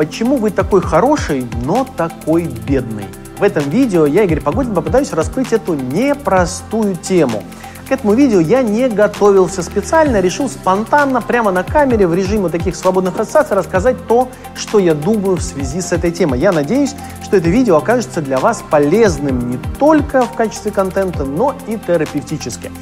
Почему вы такой хороший, но такой бедный? В этом видео я, Игорь Погодин, попытаюсь раскрыть эту непростую тему. К этому видео я не готовился специально, решил спонтанно, прямо на камере, в режиме таких свободных ассоциаций рассказать то, что я думаю в связи с этой темой. Я надеюсь, что это видео окажется для вас полезным не только в качестве контента, но и терапевтически.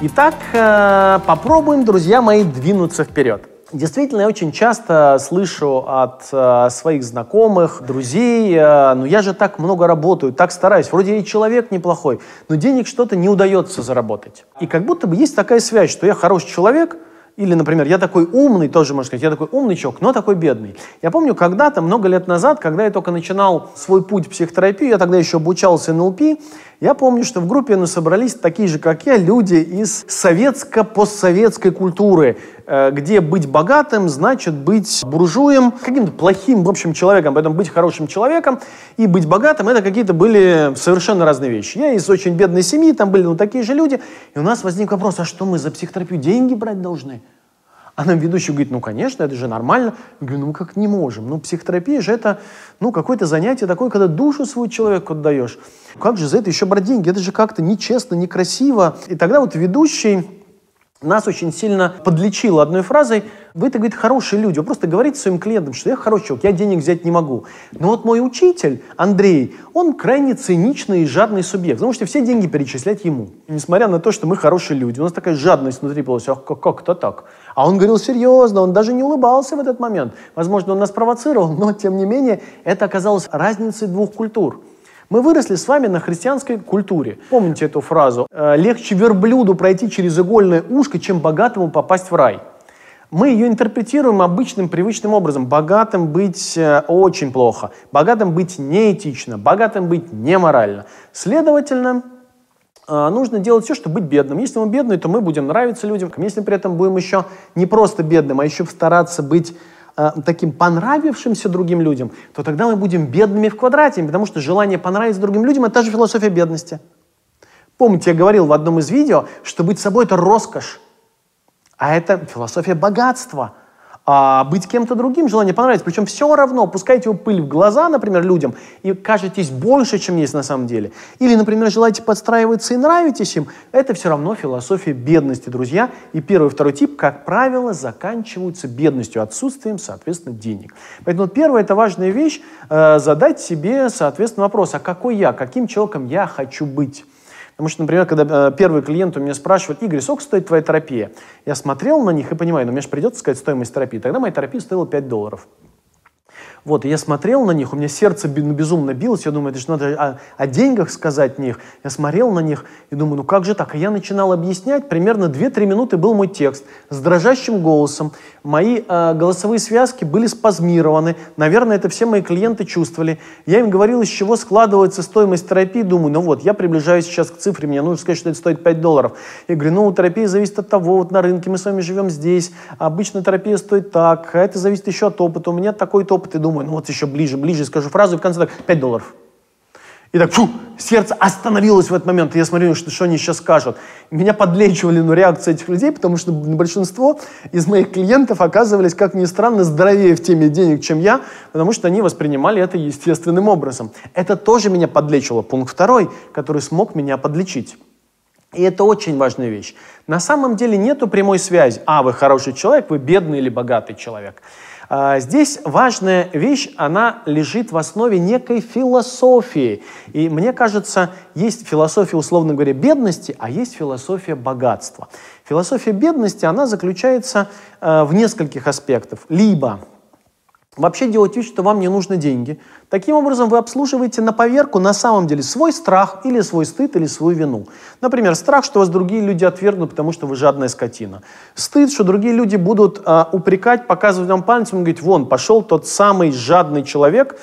Итак, э, попробуем, друзья мои, двинуться вперед. Действительно, я очень часто слышу от э, своих знакомых, друзей, э, ну я же так много работаю, так стараюсь, вроде и человек неплохой, но денег что-то не удается заработать. И как будто бы есть такая связь, что я хороший человек, или, например, я такой умный, тоже можно сказать, я такой умный человек, но такой бедный. Я помню когда-то, много лет назад, когда я только начинал свой путь в психотерапию, я тогда еще обучался НЛП, я помню, что в группе ну, собрались такие же, как я, люди из советско-постсоветской культуры, где быть богатым значит быть буржуем, каким-то плохим, в общем, человеком, поэтому быть хорошим человеком и быть богатым, это какие-то были совершенно разные вещи. Я из очень бедной семьи, там были ну, такие же люди, и у нас возник вопрос, а что мы за психотерапию деньги брать должны? А нам ведущий говорит, ну, конечно, это же нормально. Я говорю, ну, как не можем. Ну, психотерапия же это, ну, какое-то занятие такое, когда душу свою человеку отдаешь. Как же за это еще брать деньги? Это же как-то нечестно, некрасиво. И тогда вот ведущий нас очень сильно подлечил одной фразой. Вы-то, говорит, хорошие люди. Вы просто говорите своим клиентам, что я хороший человек, я денег взять не могу. Но вот мой учитель, Андрей, он крайне циничный и жадный субъект. Потому что все деньги перечислять ему. Несмотря на то, что мы хорошие люди, у нас такая жадность внутри получилась. Ах, как, как это так? А он говорил серьезно, он даже не улыбался в этот момент. Возможно, он нас провоцировал, но, тем не менее, это оказалось разницей двух культур. Мы выросли с вами на христианской культуре. Помните эту фразу? «Э, «Легче верблюду пройти через игольное ушко, чем богатому попасть в рай». Мы ее интерпретируем обычным, привычным образом. Богатым быть э, очень плохо, богатым быть неэтично, богатым быть неморально. Следовательно, э, нужно делать все, чтобы быть бедным. Если мы бедные, то мы будем нравиться людям. Если при этом будем еще не просто бедным, а еще стараться быть э, таким понравившимся другим людям, то тогда мы будем бедными в квадрате, потому что желание понравиться другим людям – это та же философия бедности. Помните, я говорил в одном из видео, что быть собой – это роскошь, а это философия богатства – а быть кем-то другим, желание понравиться. Причем все равно, пускайте его пыль в глаза, например, людям, и кажетесь больше, чем есть на самом деле. Или, например, желаете подстраиваться и нравитесь им. Это все равно философия бедности, друзья. И первый второй тип, как правило, заканчиваются бедностью, отсутствием, соответственно, денег. Поэтому первая это важная вещь, э, задать себе, соответственно, вопрос, а какой я, каким человеком я хочу быть. Потому что, например, когда э, первый клиент у меня спрашивает, Игорь, сколько стоит твоя терапия? Я смотрел на них и понимаю, ну мне же придется сказать стоимость терапии. Тогда моя терапия стоила 5 долларов. Вот, и я смотрел на них, у меня сердце ну, безумно билось, я думаю, это же надо о, о деньгах сказать них. Я смотрел на них и думаю, ну как же так? И я начинал объяснять, примерно 2-3 минуты был мой текст с дрожащим голосом. Мои э, голосовые связки были спазмированы, наверное, это все мои клиенты чувствовали. Я им говорил, из чего складывается стоимость терапии, думаю, ну вот, я приближаюсь сейчас к цифре, мне нужно сказать, что это стоит 5 долларов. Я говорю, ну, терапия зависит от того, вот на рынке мы с вами живем здесь, обычно терапия стоит так, а это зависит еще от опыта, у меня такой-то опыт, и думаю, ну вот еще ближе, ближе скажу фразу, и в конце так, 5 долларов. И так, фу, сердце остановилось в этот момент. И я смотрю, что, что они сейчас скажут. Меня подлечивали ну, реакции этих людей, потому что большинство из моих клиентов оказывались, как ни странно, здоровее в теме денег, чем я, потому что они воспринимали это естественным образом. Это тоже меня подлечило. Пункт второй, который смог меня подлечить. И это очень важная вещь. На самом деле нету прямой связи. А, вы хороший человек, вы бедный или богатый человек. А, здесь важная вещь, она лежит в основе некой философии. И мне кажется, есть философия, условно говоря, бедности, а есть философия богатства. Философия бедности, она заключается э, в нескольких аспектах. Либо вообще делать вид, что вам не нужны деньги. Таким образом, вы обслуживаете на поверку на самом деле свой страх или свой стыд или свою вину. Например, страх, что вас другие люди отвергнут, потому что вы жадная скотина. Стыд, что другие люди будут э, упрекать, показывать вам пальцем и говорить, вон, пошел тот самый жадный человек,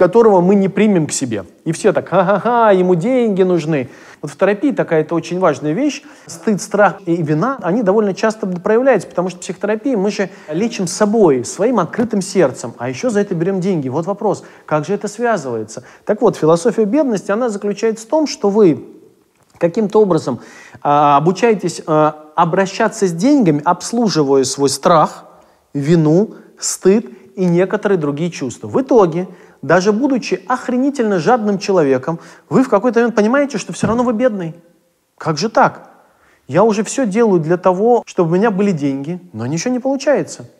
которого мы не примем к себе. И все так, ха-ха-ха, ему деньги нужны. Вот в терапии такая это очень важная вещь. Стыд, страх и вина, они довольно часто проявляются, потому что в психотерапии мы же лечим собой, своим открытым сердцем, а еще за это берем деньги. Вот вопрос, как же это связывается? Так вот, философия бедности, она заключается в том, что вы каким-то образом э, обучаетесь э, обращаться с деньгами, обслуживая свой страх, вину, стыд и некоторые другие чувства. В итоге, даже будучи охренительно жадным человеком, вы в какой-то момент понимаете, что все равно вы бедный. Как же так? Я уже все делаю для того, чтобы у меня были деньги, но ничего не получается.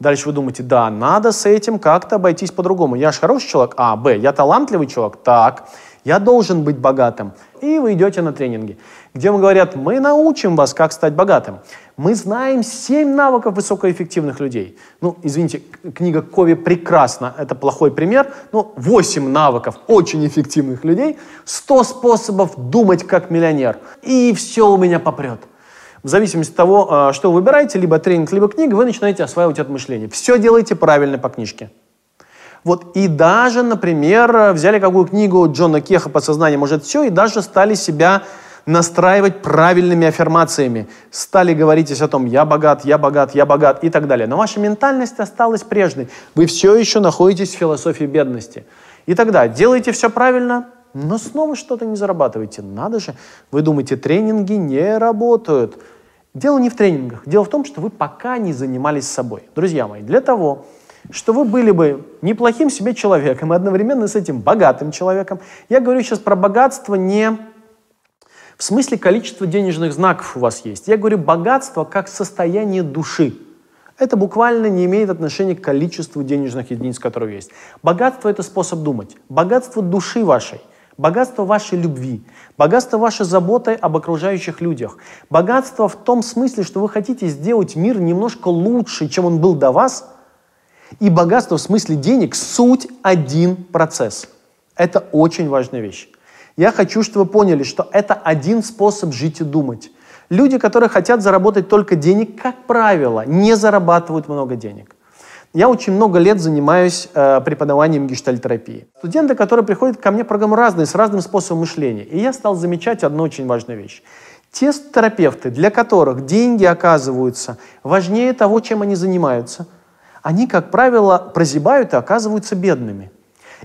Дальше вы думаете, да, надо с этим как-то обойтись по-другому. Я же хороший человек, а, б, я талантливый человек, так, я должен быть богатым. И вы идете на тренинги, где вам говорят, мы научим вас, как стать богатым. Мы знаем 7 навыков высокоэффективных людей. Ну, извините, книга Кови прекрасна, это плохой пример, но 8 навыков очень эффективных людей, 100 способов думать как миллионер, и все у меня попрет. В зависимости от того, а, что вы выбираете, либо тренинг, либо книга, вы начинаете осваивать это мышление. Все делайте правильно по книжке. Вот и даже, например, взяли какую книгу Джона Кеха «Подсознание может все» и даже стали себя настраивать правильными аффирмациями. Стали говорить о том, я богат, я богат, я богат и так далее. Но ваша ментальность осталась прежней. Вы все еще находитесь в философии бедности. И тогда делайте все правильно, но снова что-то не зарабатываете. Надо же. Вы думаете, тренинги не работают. Дело не в тренингах. Дело в том, что вы пока не занимались собой. Друзья мои, для того, что вы были бы неплохим себе человеком и одновременно с этим богатым человеком. Я говорю сейчас про богатство не в смысле количества денежных знаков у вас есть. Я говорю богатство как состояние души. Это буквально не имеет отношения к количеству денежных единиц, которые есть. Богатство – это способ думать. Богатство души вашей – Богатство вашей любви, богатство вашей заботы об окружающих людях, богатство в том смысле, что вы хотите сделать мир немножко лучше, чем он был до вас, и богатство в смысле денег – суть один процесс. Это очень важная вещь. Я хочу, чтобы вы поняли, что это один способ жить и думать. Люди, которые хотят заработать только денег, как правило, не зарабатывают много денег. Я очень много лет занимаюсь э, преподаванием гештальтерапии. Студенты, которые приходят ко мне, программы разные, с разным способом мышления. И я стал замечать одну очень важную вещь. Те терапевты, для которых деньги оказываются важнее того, чем они занимаются, они, как правило, прозябают и оказываются бедными.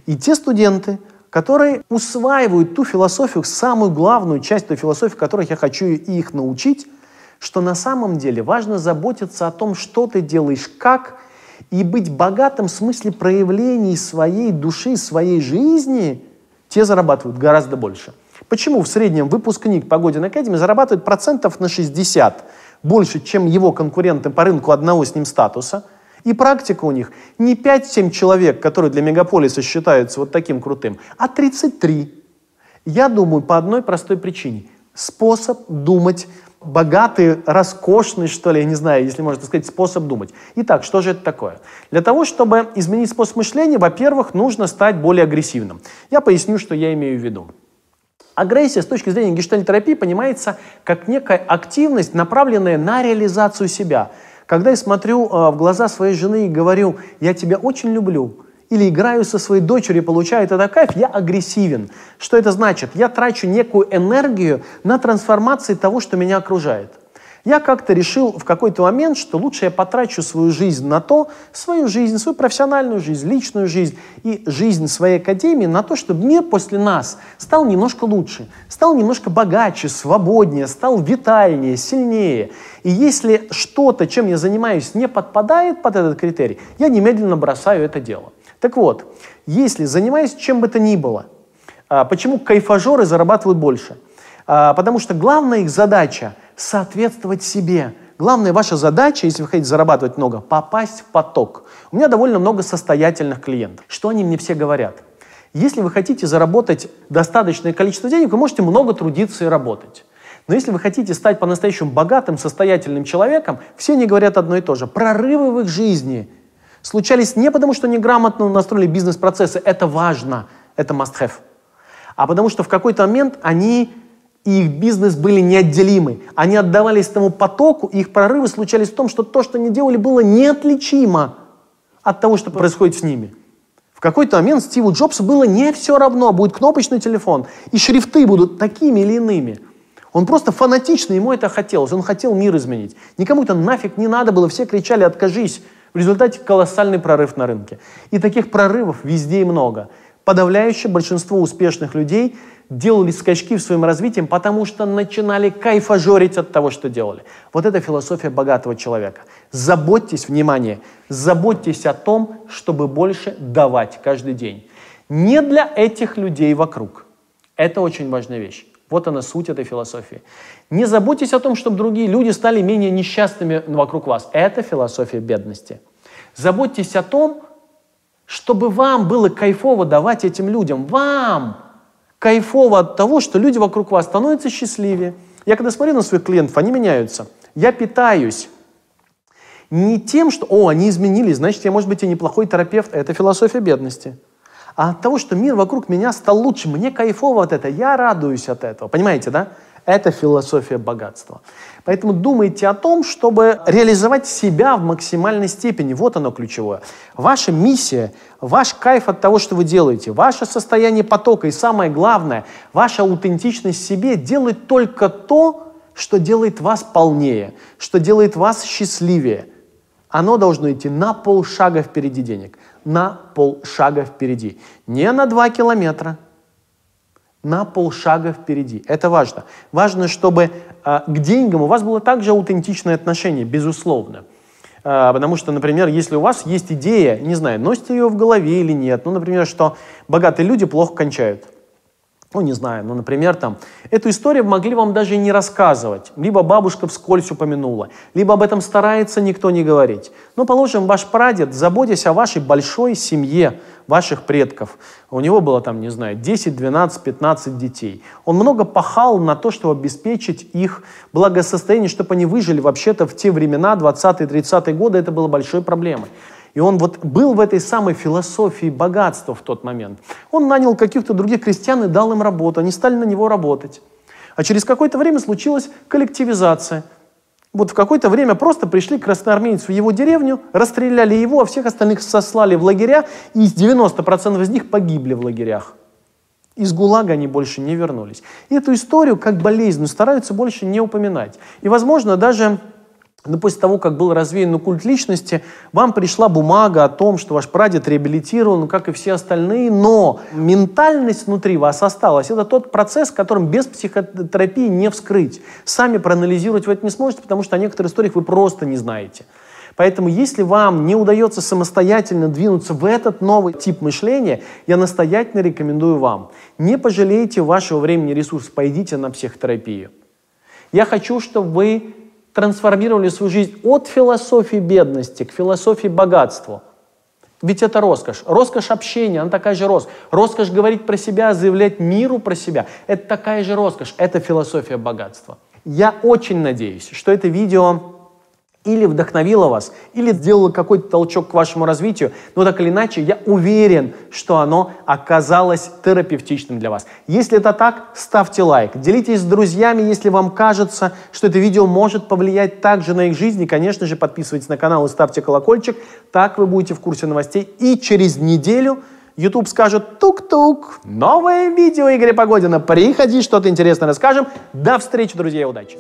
И те студенты, которые усваивают ту философию, самую главную часть той философии, которой я хочу их научить, что на самом деле важно заботиться о том, что ты делаешь, как, и быть богатым в смысле проявлений своей души, своей жизни, те зарабатывают гораздо больше. Почему в среднем выпускник Погодин Академии зарабатывает процентов на 60 больше, чем его конкуренты по рынку одного с ним статуса – и практика у них не 5-7 человек, которые для мегаполиса считаются вот таким крутым, а 33. Я думаю, по одной простой причине. Способ думать богатый, роскошный, что ли, я не знаю, если можно сказать, способ думать. Итак, что же это такое? Для того, чтобы изменить способ мышления, во-первых, нужно стать более агрессивным. Я поясню, что я имею в виду. Агрессия с точки зрения гештальтерапии понимается как некая активность, направленная на реализацию себя – когда я смотрю э, в глаза своей жены и говорю, я тебя очень люблю, или играю со своей дочерью, получаю этот кайф, я агрессивен. Что это значит? Я трачу некую энергию на трансформации того, что меня окружает. Я как-то решил в какой-то момент, что лучше я потрачу свою жизнь на то, свою жизнь, свою профессиональную жизнь, личную жизнь и жизнь своей академии на то, чтобы мир после нас стал немножко лучше, стал немножко богаче, свободнее, стал витальнее, сильнее. И если что-то, чем я занимаюсь, не подпадает под этот критерий, я немедленно бросаю это дело. Так вот, если занимаюсь чем бы то ни было, а, почему кайфажоры зарабатывают больше? А, потому что главная их задача – соответствовать себе. Главная ваша задача, если вы хотите зарабатывать много, попасть в поток. У меня довольно много состоятельных клиентов. Что они мне все говорят? Если вы хотите заработать достаточное количество денег, вы можете много трудиться и работать. Но если вы хотите стать по-настоящему богатым, состоятельным человеком, все они говорят одно и то же. Прорывы в их жизни случались не потому, что неграмотно настроили бизнес-процессы, это важно, это must-have, а потому что в какой-то момент они и их бизнес были неотделимы. Они отдавались тому потоку, и их прорывы случались в том, что то, что они делали, было неотличимо от того, что происходит с ними. В какой-то момент Стиву Джобсу было не все равно, будет кнопочный телефон, и шрифты будут такими или иными. Он просто фанатично, ему это хотелось, он хотел мир изменить. Никому это нафиг не надо было, все кричали «откажись». В результате колоссальный прорыв на рынке. И таких прорывов везде и много. Подавляющее большинство успешных людей делали скачки в своем развитии, потому что начинали кайфажорить от того, что делали. Вот это философия богатого человека. Заботьтесь, внимание, заботьтесь о том, чтобы больше давать каждый день. Не для этих людей вокруг. Это очень важная вещь. Вот она суть этой философии. Не заботьтесь о том, чтобы другие люди стали менее несчастными вокруг вас. Это философия бедности. Заботьтесь о том, чтобы вам было кайфово давать этим людям. Вам кайфово от того, что люди вокруг вас становятся счастливее. Я когда смотрю на своих клиентов, они меняются. Я питаюсь не тем, что, о, они изменились, значит, я, может быть, и неплохой терапевт. Это философия бедности а от того, что мир вокруг меня стал лучше. Мне кайфово от этого, я радуюсь от этого. Понимаете, да? Это философия богатства. Поэтому думайте о том, чтобы реализовать себя в максимальной степени. Вот оно ключевое. Ваша миссия, ваш кайф от того, что вы делаете, ваше состояние потока и самое главное, ваша аутентичность себе делает только то, что делает вас полнее, что делает вас счастливее. Оно должно идти на полшага впереди денег на полшага впереди. Не на два километра, на полшага впереди. Это важно. Важно, чтобы э, к деньгам у вас было также аутентичное отношение, безусловно. Э, потому что, например, если у вас есть идея, не знаю, носите ее в голове или нет, ну, например, что богатые люди плохо кончают – ну, не знаю, ну, например, там, эту историю могли вам даже не рассказывать. Либо бабушка вскользь упомянула, либо об этом старается никто не говорить. Ну, положим, ваш прадед, заботясь о вашей большой семье, ваших предков. У него было там, не знаю, 10, 12, 15 детей. Он много пахал на то, чтобы обеспечить их благосостояние, чтобы они выжили. Вообще-то в те времена, 20-30-е годы, это было большой проблемой. И он вот был в этой самой философии богатства в тот момент. Он нанял каких-то других крестьян и дал им работу. Они стали на него работать. А через какое-то время случилась коллективизация. Вот в какое-то время просто пришли красноармейцы в его деревню, расстреляли его, а всех остальных сослали в лагеря, и 90% из них погибли в лагерях. Из ГУЛАГа они больше не вернулись. И эту историю, как болезнь, стараются больше не упоминать. И, возможно, даже но после того, как был развеян культ личности, вам пришла бумага о том, что ваш прадед реабилитирован, как и все остальные, но ментальность внутри вас осталась. Это тот процесс, которым без психотерапии не вскрыть. Сами проанализировать вы это не сможете, потому что о некоторых историях вы просто не знаете. Поэтому, если вам не удается самостоятельно двинуться в этот новый тип мышления, я настоятельно рекомендую вам, не пожалейте вашего времени и ресурсов, пойдите на психотерапию. Я хочу, чтобы вы трансформировали свою жизнь от философии бедности к философии богатства. Ведь это роскошь. Роскошь общения, она такая же роскошь. Роскошь говорить про себя, заявлять миру про себя. Это такая же роскошь. Это философия богатства. Я очень надеюсь, что это видео или вдохновила вас, или сделала какой-то толчок к вашему развитию, но так или иначе, я уверен, что оно оказалось терапевтичным для вас. Если это так, ставьте лайк, делитесь с друзьями, если вам кажется, что это видео может повлиять также на их жизнь, и, конечно же, подписывайтесь на канал и ставьте колокольчик, так вы будете в курсе новостей, и через неделю YouTube скажет тук-тук, новое видео Игоря Погодина, приходи, что-то интересное расскажем. До встречи, друзья, удачи!